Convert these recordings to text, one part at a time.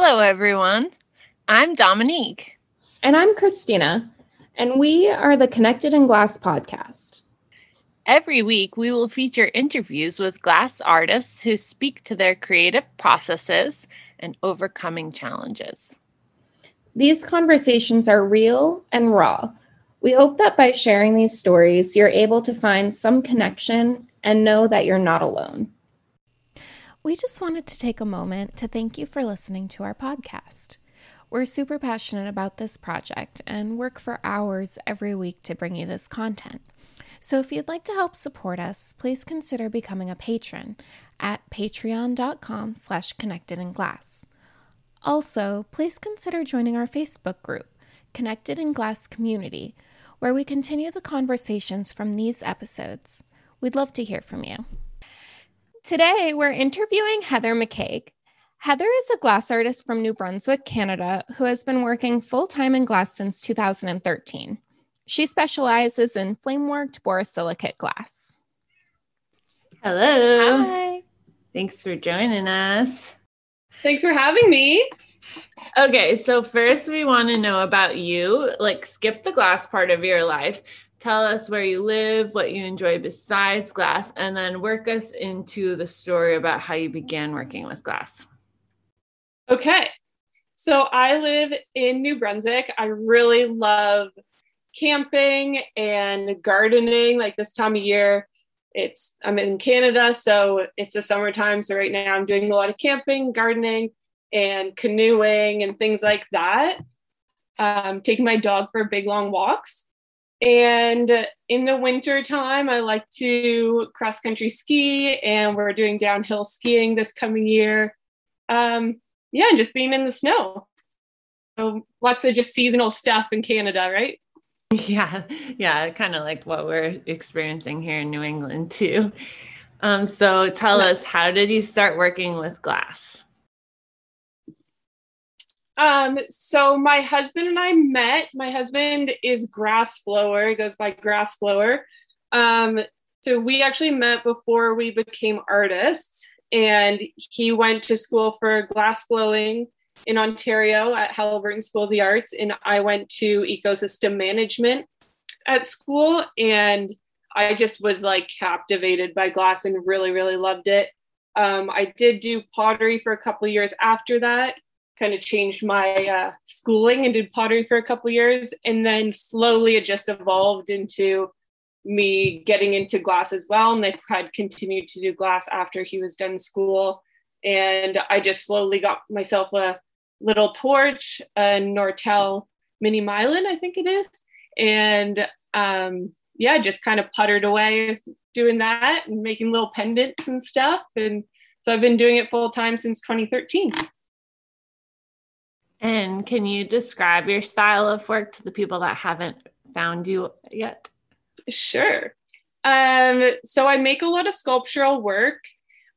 Hello, everyone. I'm Dominique. And I'm Christina. And we are the Connected in Glass podcast. Every week, we will feature interviews with glass artists who speak to their creative processes and overcoming challenges. These conversations are real and raw. We hope that by sharing these stories, you're able to find some connection and know that you're not alone. We just wanted to take a moment to thank you for listening to our podcast. We're super passionate about this project and work for hours every week to bring you this content. So if you'd like to help support us, please consider becoming a patron at patreon.com slash connected in glass. Also, please consider joining our Facebook group, Connected in Glass Community, where we continue the conversations from these episodes. We'd love to hear from you. Today, we're interviewing Heather McCaig. Heather is a glass artist from New Brunswick, Canada, who has been working full time in glass since 2013. She specializes in flame worked borosilicate glass. Hello. Hi. Thanks for joining us. Thanks for having me. Okay, so first we want to know about you. Like, skip the glass part of your life. Tell us where you live, what you enjoy besides glass, and then work us into the story about how you began working with glass. Okay. So I live in New Brunswick. I really love camping and gardening like this time of year. It's I'm in Canada, so it's the summertime. So right now I'm doing a lot of camping, gardening, and canoeing and things like that. Um, taking my dog for big long walks. And in the winter time, I like to cross country ski, and we're doing downhill skiing this coming year. Um, yeah, and just being in the snow. So lots of just seasonal stuff in Canada, right? Yeah, yeah, kind of like what we're experiencing here in New England too. Um, so tell us, how did you start working with glass? Um, so my husband and I met. My husband is grass blower. He goes by grass blower. Um, so we actually met before we became artists, and he went to school for glass blowing in Ontario at Haliburton School of the Arts, and I went to ecosystem management at school, and I just was like captivated by glass and really, really loved it. Um, I did do pottery for a couple years after that kind of changed my uh, schooling and did pottery for a couple years and then slowly it just evolved into me getting into glass as well and i had continued to do glass after he was done school. And i just slowly got myself a little torch a nortel mini Milon, i think it is. And um, yeah just kind of puttered away doing that and making little pendants and stuff. And so i've been doing it full time since 2013 and can you describe your style of work to the people that haven't found you yet? Sure. Um, so I make a lot of sculptural work.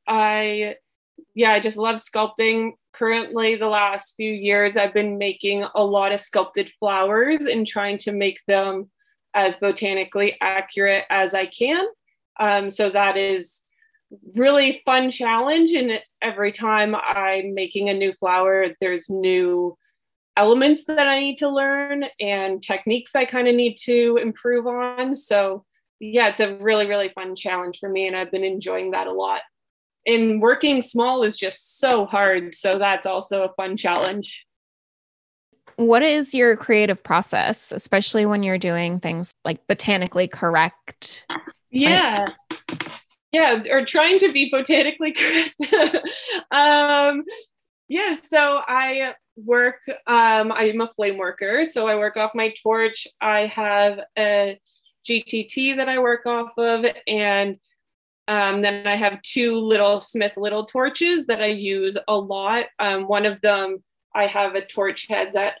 I, yeah, I just love sculpting. Currently, the last few years, I've been making a lot of sculpted flowers and trying to make them as botanically accurate as I can. Um, so that is really fun challenge and every time i'm making a new flower there's new elements that i need to learn and techniques i kind of need to improve on. So yeah it's a really really fun challenge for me and i've been enjoying that a lot. And working small is just so hard so that's also a fun challenge. What is your creative process especially when you're doing things like botanically correct yeah yeah or trying to be botanically correct. Um yeah so i work um i'm a flame worker so i work off my torch. I have a gtt that i work off of and um, then i have two little smith little torches that i use a lot. Um, one of them i have a torch head that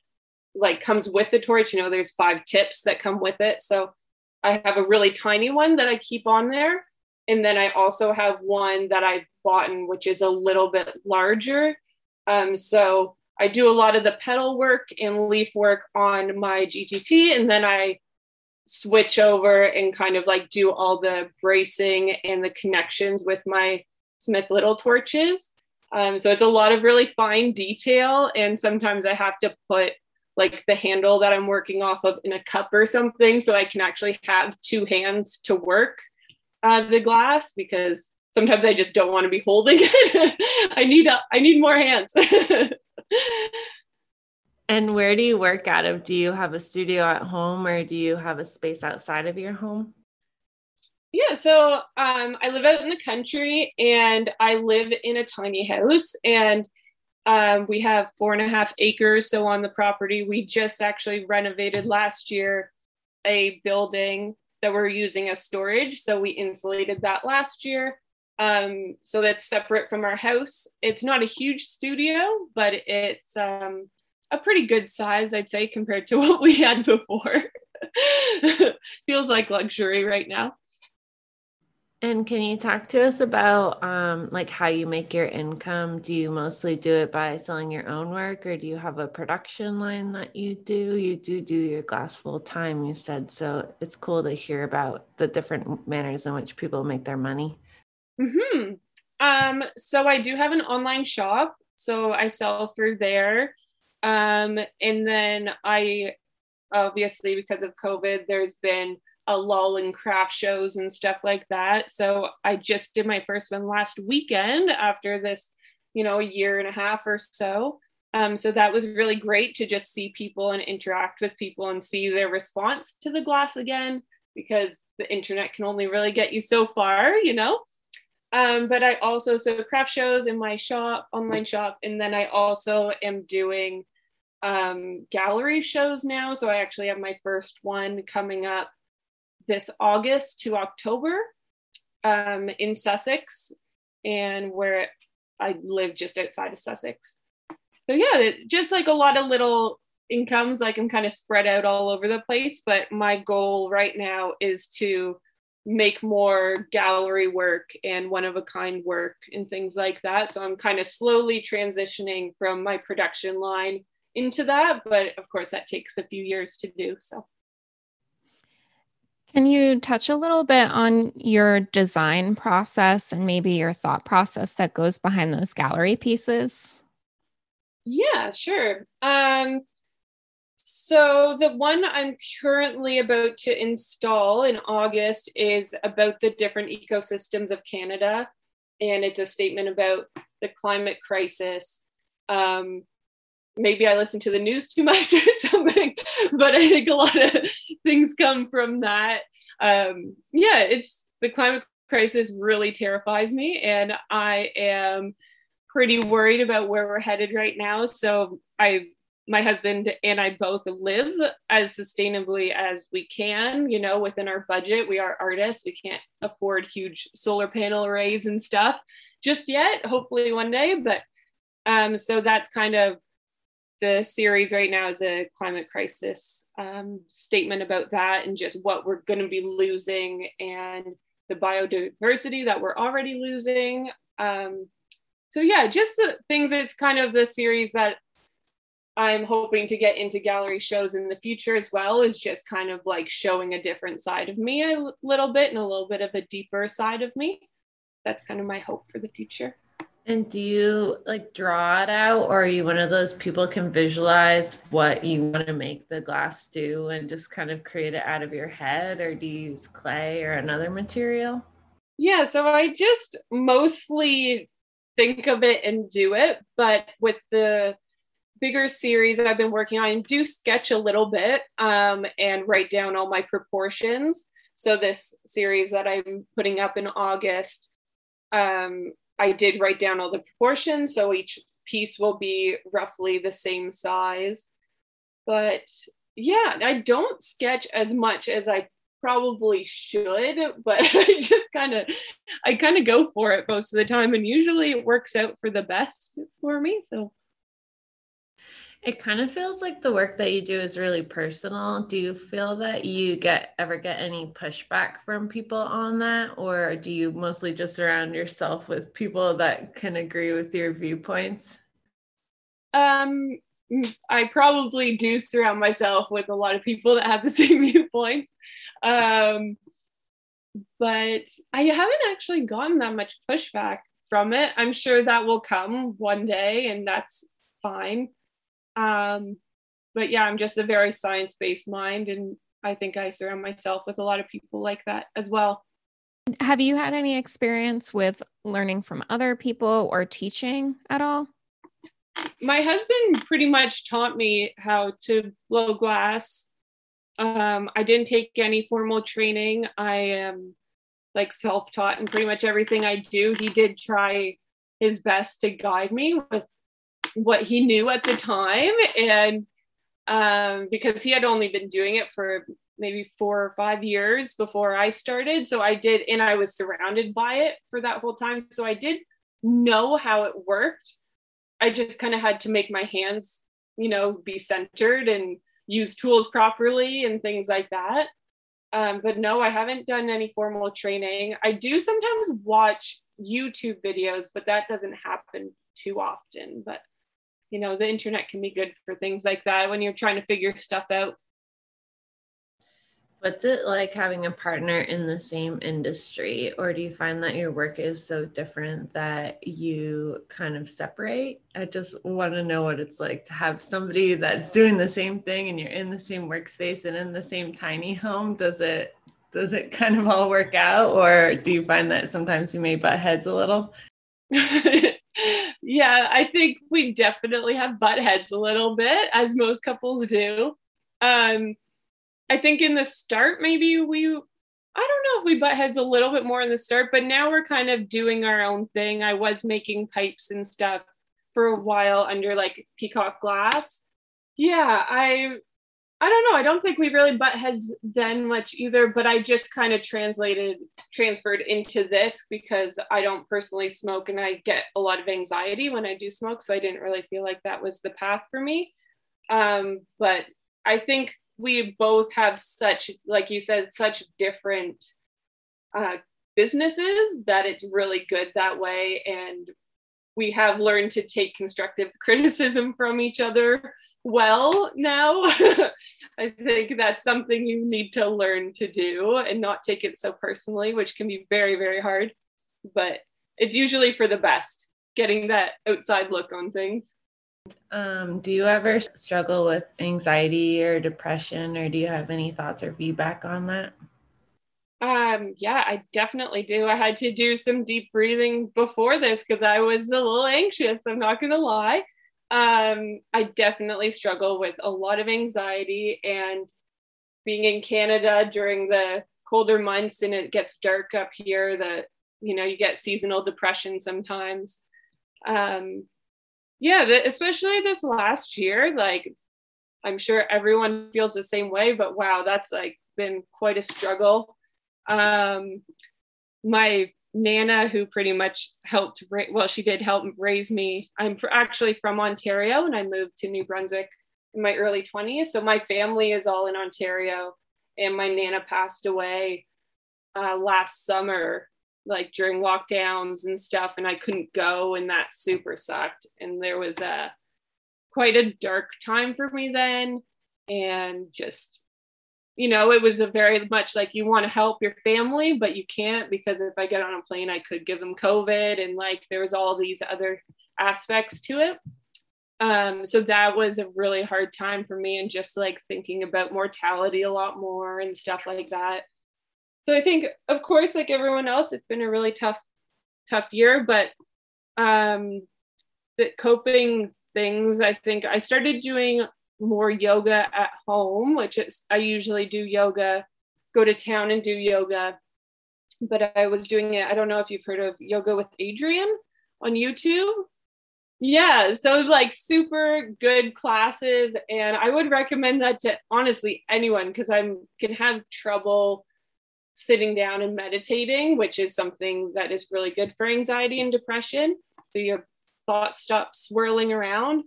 like comes with the torch you know there's five tips that come with it. So i have a really tiny one that i keep on there and then I also have one that I've bought, which is a little bit larger. Um, so I do a lot of the petal work and leaf work on my GTT, and then I switch over and kind of like do all the bracing and the connections with my Smith Little torches. Um, so it's a lot of really fine detail. And sometimes I have to put like the handle that I'm working off of in a cup or something so I can actually have two hands to work uh, the glass because sometimes I just don't want to be holding it. I need a, I need more hands. and where do you work out of? Do you have a studio at home or do you have a space outside of your home? Yeah, so um, I live out in the country and I live in a tiny house and um, we have four and a half acres. So on the property, we just actually renovated last year a building that we're using as storage. So we insulated that last year. Um, so that's separate from our house. It's not a huge studio, but it's um, a pretty good size, I'd say, compared to what we had before. Feels like luxury right now. And can you talk to us about um, like how you make your income? Do you mostly do it by selling your own work, or do you have a production line that you do? You do do your glass full time, you said. So it's cool to hear about the different manners in which people make their money. Hmm. Um. So I do have an online shop. So I sell through there. Um. And then I, obviously, because of COVID, there's been a lull in craft shows and stuff like that. So I just did my first one last weekend after this, you know, a year and a half or so. Um, so that was really great to just see people and interact with people and see their response to the glass again, because the internet can only really get you so far, you know. Um, but I also so craft shows in my shop, online shop, and then I also am doing um, gallery shows now. So I actually have my first one coming up this August to October um, in Sussex, and where I live just outside of Sussex. So yeah, just like a lot of little incomes, like I'm kind of spread out all over the place. But my goal right now is to make more gallery work and one of a kind work and things like that. So I'm kind of slowly transitioning from my production line into that. But of course, that takes a few years to do. So. Can you touch a little bit on your design process and maybe your thought process that goes behind those gallery pieces? Yeah, sure. Um, so the one I'm currently about to install in August is about the different ecosystems of Canada, and it's a statement about the climate crisis. Um, maybe I listen to the news too much or something, but I think a lot of things come from that. Um, yeah, it's the climate crisis really terrifies me, and I am pretty worried about where we're headed right now. So I my husband and I both live as sustainably as we can, you know, within our budget. We are artists. We can't afford huge solar panel arrays and stuff just yet, hopefully one day. But um, so that's kind of the series right now is a climate crisis um, statement about that and just what we're going to be losing and the biodiversity that we're already losing. Um, so yeah, just the things. It's kind of the series that I'm hoping to get into gallery shows in the future as well. Is just kind of like showing a different side of me a little bit and a little bit of a deeper side of me. That's kind of my hope for the future. And do you like draw it out, or are you one of those people can visualize what you want to make the glass do and just kind of create it out of your head, or do you use clay or another material? Yeah, so I just mostly think of it and do it, but with the bigger series I've been working on, I do sketch a little bit um, and write down all my proportions. So this series that I'm putting up in August, um, I did write down all the proportions, so each piece will be roughly the same size. But yeah, I don't sketch as much as I probably should, but I just kind of I kind of go for it most of the time and usually it works out for the best for me. So it kind of feels like the work that you do is really personal. Do you feel that you get ever get any pushback from people on that or do you mostly just surround yourself with people that can agree with your viewpoints? Um I probably do surround myself with a lot of people that have the same viewpoints. Um but I haven't actually gotten that much pushback from it. I'm sure that will come one day and that's fine. Um, but yeah, I'm just a very science based mind. And I think I surround myself with a lot of people like that as well. Have you had any experience with learning from other people or teaching at all? My husband pretty much taught me how to blow glass. Um, I didn't take any formal training. I am like self taught in pretty much everything I do. He did try his best to guide me with what he knew at the time. And um, because he had only been doing it for maybe four or five years before I started. So I did, and I was surrounded by it for that whole time. So I did know how it worked. I just kind of had to make my hands, you know, be centered and use tools properly and things like that. Um, but no, I haven't done any formal training. I do sometimes watch YouTube videos, but that doesn't happen too often. But you know, the internet can be good for things like that when you're trying to figure stuff out. What's it like having a partner in the same industry? Or do you find that your work is so different that you kind of separate? I just want to know what it's like to have somebody that's doing the same thing and you're in the same workspace and in the same tiny home. Does it does it kind of all work out? Or do you find that sometimes you may butt heads a little? yeah, I think we definitely have butt heads a little bit, as most couples do. Um, I think in the start, maybe we, I don't know if we butt heads a little bit more in the start, but now we're kind of doing our own thing. I was making pipes and stuff for a while under like peacock glass. Yeah, I, I don't know. I don't think we really butt heads then much either, but I just kind of translated, transferred into this because I don't personally smoke and I get a lot of anxiety when I do smoke. So I didn't really feel like that was the path for me. Um, but I think we both have such like you said such different uh, businesses that it's really good that way and we have learned to take constructive criticism from each other well now i think that's something you need to learn to do and not take it so personally which can be very very hard but it's usually for the best getting that outside look on things um, do you ever struggle with anxiety or depression, or do you have any thoughts or feedback on that? Um, yeah, I definitely do. I had to do some deep breathing before this because I was a little anxious. I'm not going to lie. Um, I definitely struggle with a lot of anxiety and being in Canada during the colder months and it gets dark up here that you know you get seasonal depression sometimes. Um, yeah the, especially this last year like i'm sure everyone feels the same way but wow that's like been quite a struggle. Um my nana who pretty much helped ra- well she did help raise me. I'm actually from ontario and i moved to new brunswick in my early 20s so my family is all in ontario and my nana passed away uh, last summer like during lockdowns and stuff and I couldn't go and that super sucked. And there was a quite a dark time for me then and just you know it was a very much like you want to help your family but you can't because if I get on a plane I could give them covid and like there was all these other aspects to it um, so that was a really hard time for me and just like thinking about mortality a lot more and stuff like that so I think, of course, like everyone else, it's been a really tough, tough year. But um, the coping things, I think I started doing more yoga at home, which is I usually do yoga, go to town and do yoga. But I was doing it. I don't know if you've heard of Yoga with Adriene on YouTube. Yeah, so like super good classes, and I would recommend that to honestly anyone because I can have trouble sitting down and meditating, which is something that is really good for anxiety and depression. So your thoughts stop swirling around.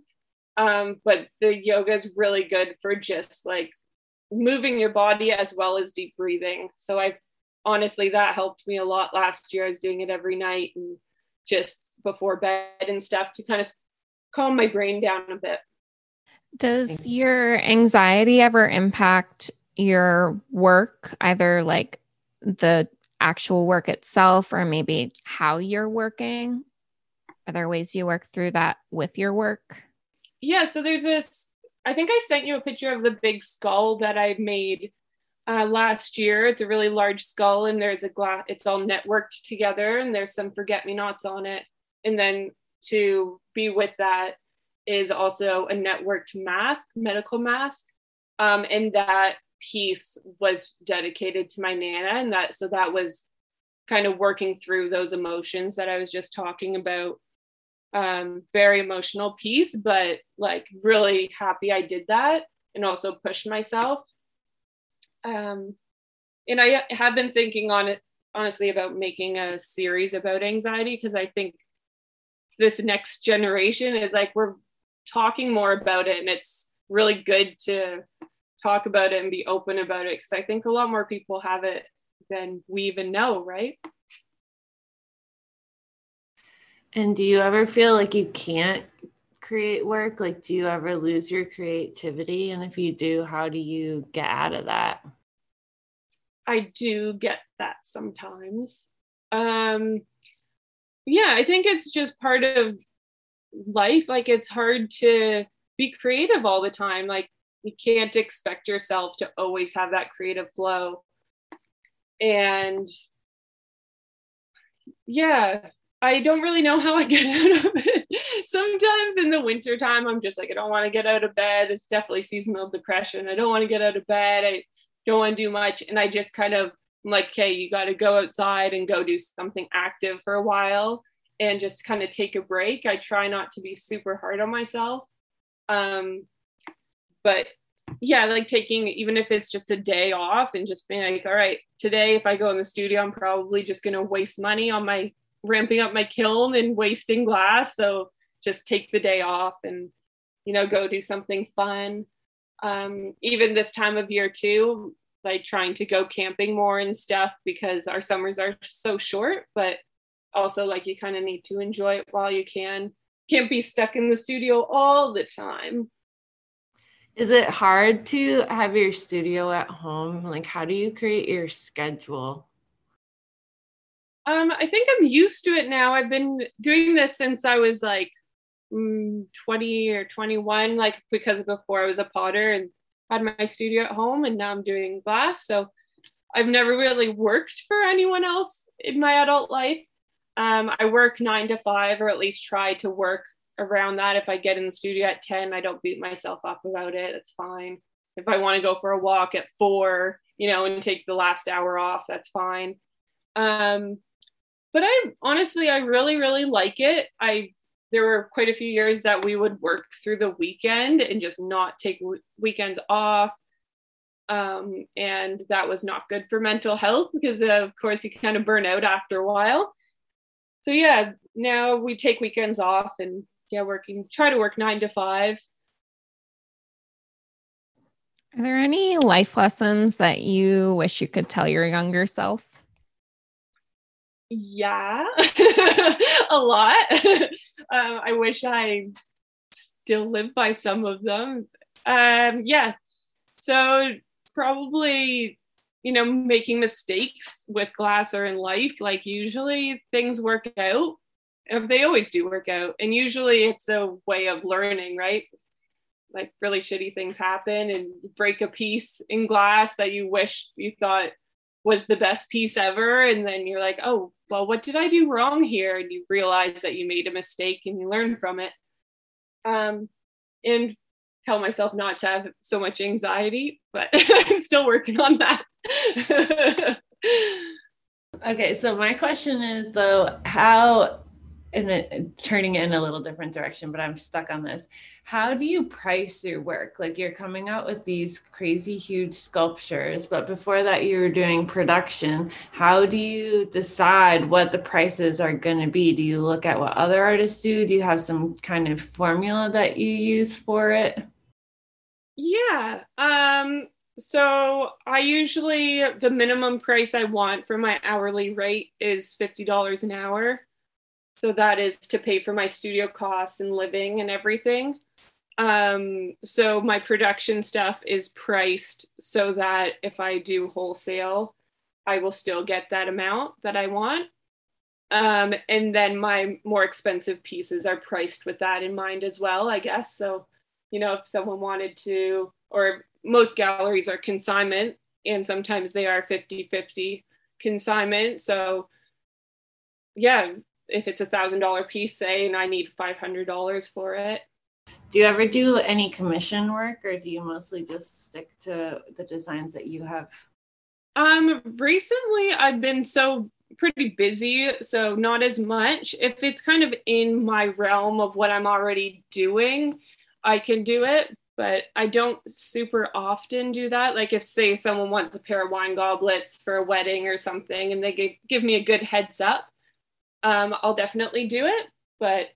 Um, but the yoga is really good for just like moving your body as well as deep breathing. So I honestly that helped me a lot last year. I was doing it every night and just before bed and stuff to kind of calm my brain down a bit. Does your anxiety ever impact your work, either like the actual work itself or maybe how you're working Are there ways you work through that with your work? Yeah, so there's this I think I sent you a picture of the big skull that I made uh, last year. It's a really large skull, and there's a glass. It's all networked together, and there's some forget me nots on it. And then to be with that is also a networked mask, medical mask, um, and that piece was dedicated to my nana, and that so that was kind of working through those emotions that I was just talking about um, very emotional piece, but like really happy I did that and also pushed myself. Um, and I have been thinking on it honestly about making a series about anxiety because I think this next generation is like we're talking more about it and it's really good to talk about it and be open about it because I think a lot more people have it than we even know, right? And do you ever feel like you can't create work? Like, do you ever lose your creativity? And if you do, how do you get out of that? I do get that sometimes. Um, yeah, I think it's just part of life. Like, it's hard to be creative all the time. Like, you can't expect yourself to always have that creative flow. And yeah, I don't really know how I get out of it. Sometimes in the winter time, I'm just like, I don't want to get out of bed. It's definitely seasonal depression. I don't want to get out of bed. I don't want to do much. And I just kind of I'm like, okay, you got to go outside and go do something active for a while and just kind of take a break. I try not to be super hard on myself. Um, but yeah, like taking, even if it's just a day off and just being like, all right, today, if I go in the studio, I'm probably just going to waste money on my ramping up my kiln and wasting glass. So just take the day off and, you know, go do something fun. Um, even this time of year too, like trying to go camping more and stuff because our summers are so short, but also like you kind of need to enjoy it while you can. Can't be stuck in the studio all the time. Is it hard to have your studio at home? Like, how do you create your schedule? Um, I think I'm used to it now. I've been doing this since I was like mm, 20 or 21, like because before I was a potter and had my studio at home, and now I'm doing glass. So I've never really worked for anyone else in my adult life. Um, I work nine to five, or at least try to work around that. If I get in the studio at 10, I don't beat myself up about it. It's fine. If I want to go for a walk at four, you know, and take the last hour off, that's fine. Um, but I honestly, I really, really like it. I there were quite a few years that we would work through the weekend and just not take w- weekends off. Um, and that was not good for mental health because, uh, of course, you kind of burn out after a while. So, yeah, now we take weekends off and, yeah, working, try to work nine to five. Are there any life lessons that you wish you could tell your younger self? Yeah. A lot. Um, i wish i still live by some of them. Um, yeah. So probably you know making mistakes with glass or in life like usually things work out. They always do work out. And usually it's a way of learning right? Like really shitty things happen and break a piece in glass that you wish you thought was the best piece ever. And then you're like oh well what did i do wrong here? And you realize that you made a mistake and you learn from it. Um, and tell myself not to have so much anxiety but i'm still working on that. Okay so my question is though how in a, turning it in a little different direction, but I'm stuck on this. How do you price your work? Like you're coming out with these crazy huge sculptures, but before that you were doing production. How do you decide what the prices are going to be? Do you look at what other artists do? Do you have some kind of formula that you use for it? Yeah. Um so I usually the minimum price I want for my hourly rate is $50 an hour. So that is to pay for my studio costs and living and everything. Um, so my production stuff is priced so that if I do wholesale, I will still get that amount that I want. Um, and then my more expensive pieces are priced with that in mind as well, I guess. So, you know, if someone wanted to, or most galleries are consignment, and sometimes they are 50 50 consignment. So, yeah, if it's a thousand dollar piece, say, and I need $500 for it. Do you ever do any commission work or do you mostly just stick to the designs that you have? Um, recently I've been so pretty busy, so not as much. If it's kind of in my realm of what I'm already doing, I can do it, but I don't super often do that. Like if say someone wants a pair of wine goblets for a wedding or something and they give, give me a good heads up, um, I'll definitely do it. But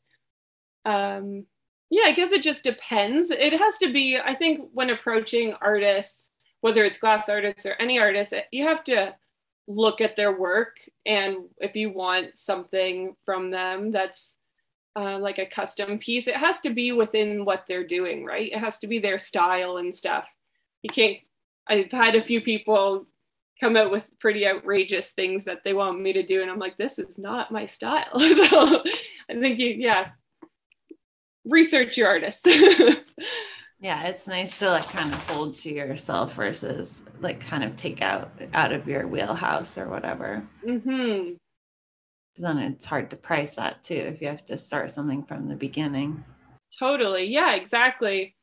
um, yeah, I guess it just depends. It has to be, I think, when approaching artists, whether it's glass artists or any artist, you have to look at their work. And if you want something from them that's uh, like a custom piece, it has to be within what they're doing, right? It has to be their style and stuff. You can't, I've had a few people come out with pretty outrageous things that they want me to do. And I'm like, this is not my style. so I think, you, yeah, research your artist. yeah, it's nice to like kind of hold to yourself versus like kind of take out out of your wheelhouse or whatever. Mm-hmm. Then it's hard to price that too if you have to start something from the beginning. Totally. Yeah, exactly.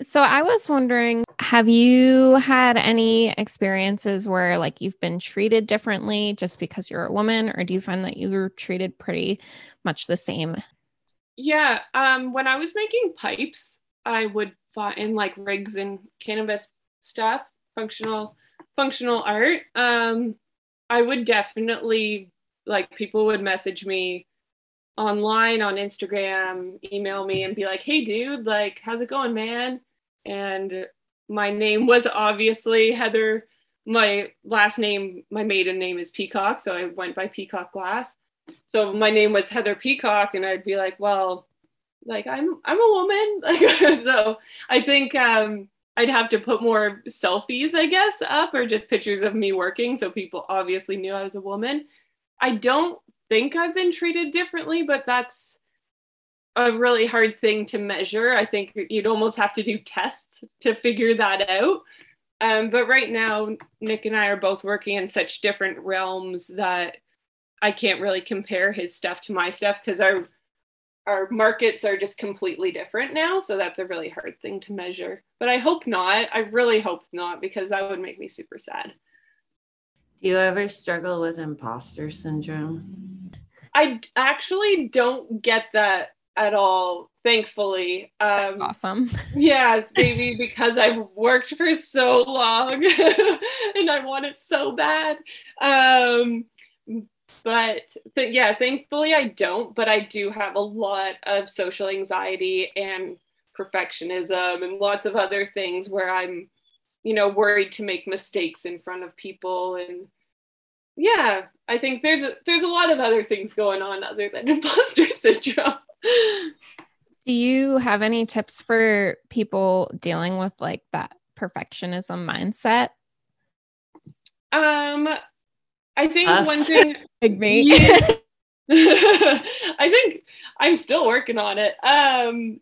So I was wondering, have you had any experiences where like you've been treated differently just because you're a woman, or do you find that you were treated pretty much the same yeah, um, when I was making pipes, I would find like rigs and cannabis stuff, functional functional art. Um, I would definitely like people would message me online on Instagram, email me and be like, "Hey dude, like how's it going, man?" And my name was obviously Heather. My last name, my maiden name is Peacock, so I went by Peacock Glass so my name was Heather Peacock, and I'd be like, well, like I'm I'm a woman. Like so I think um I'd have to put more selfies, I guess, up or just pictures of me working so people obviously knew I was a woman. I don't think I've been treated differently, but that's a really hard thing to measure. I think you'd almost have to do tests to figure that out. Um, but right now, Nick and I are both working in such different realms that I can't really compare his stuff to my stuff because our our markets are just completely different now. So that's a really hard thing to measure. But I hope not. I really hope not because that would make me super sad. Do you ever struggle with imposter syndrome? I actually don't get that at all, thankfully. Um, That's awesome. yeah, maybe because I've worked for so long and I want it so bad. Um, but th- yeah thankfully i don't but i do have a lot of social anxiety and perfectionism and lots of other things where i'm you know worried to make mistakes in front of people and yeah i think there's a there's a lot of other things going on other than imposter syndrome do you have any tips for people dealing with like that perfectionism mindset um I think Us. one thing like me. Yeah, I think I'm still working on it. Um,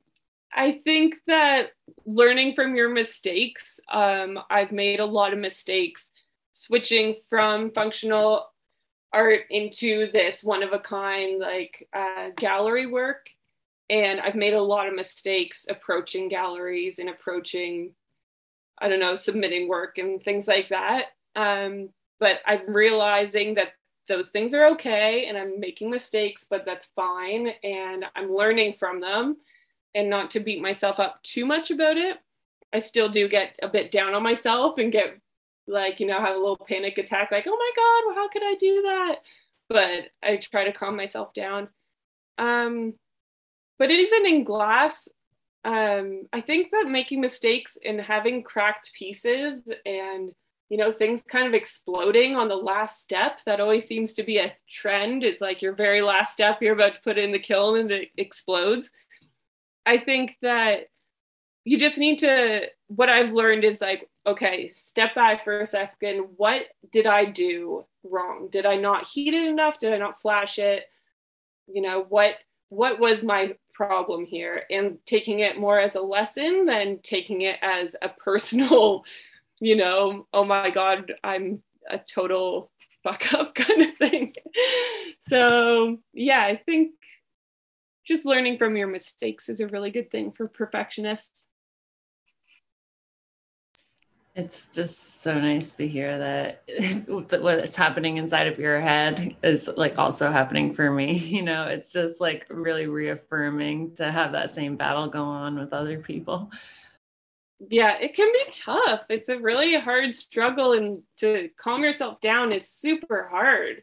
I think that learning from your mistakes, um, I've made a lot of mistakes switching from functional art into this one of a kind like uh, gallery work. And I've made a lot of mistakes approaching galleries and approaching, I don't know, submitting work and things like that. Um, but I'm realizing that those things are okay and I'm making mistakes, but that's fine. And I'm learning from them and not to beat myself up too much about it. I still do get a bit down on myself and get like, you know, have a little panic attack, like, oh my God, how could I do that? But I try to calm myself down. Um, but even in glass, um, I think that making mistakes and having cracked pieces and you know things kind of exploding on the last step that always seems to be a trend it's like your very last step you're about to put in the kiln and it explodes i think that you just need to what i've learned is like okay step back for a second what did i do wrong? Did I not heat it enough? Did I not flash it? You know, what what was my problem here? And taking it more as a lesson than taking it as a personal, you know, oh my God, I'm a total fuck up kind of thing. so yeah, I think just learning from your mistakes is a really good thing for perfectionists. It's just so nice to hear that what's happening inside of your head is like also happening for me. You know, it's just like really reaffirming to have that same battle go on with other people. Yeah, it can be tough. It's a really hard struggle, and to calm yourself down is super hard.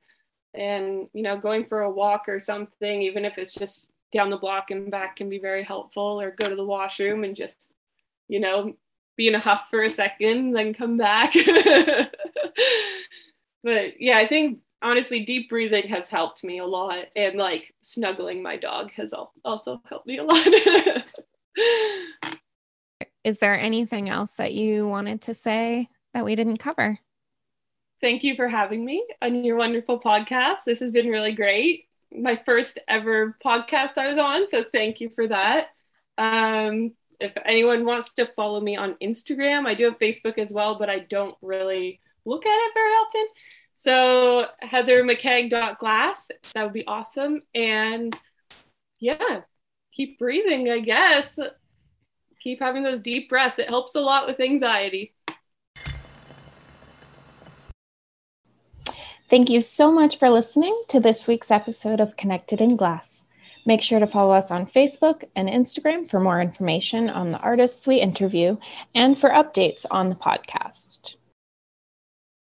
And, you know, going for a walk or something, even if it's just down the block and back, can be very helpful, or go to the washroom and just, you know, be in a huff for a second, then come back. but yeah, I think honestly, deep breathing has helped me a lot, and like snuggling my dog has also helped me a lot. Is there anything else that you wanted to say that we didn't cover? Thank you for having me on your wonderful podcast. This has been really great. My first ever podcast I was on, so thank you for that. Um, if anyone wants to follow me on Instagram, I do have Facebook as well, but I don't really look at it very often. So heathermckeag.glass, that would be awesome. And yeah, keep breathing, I guess. Keep having those deep breaths. It helps a lot with anxiety. Thank you so much for listening to this week's episode of Connected in Glass. Make sure to follow us on Facebook and Instagram for more information on the artists we interview and for updates on the podcast.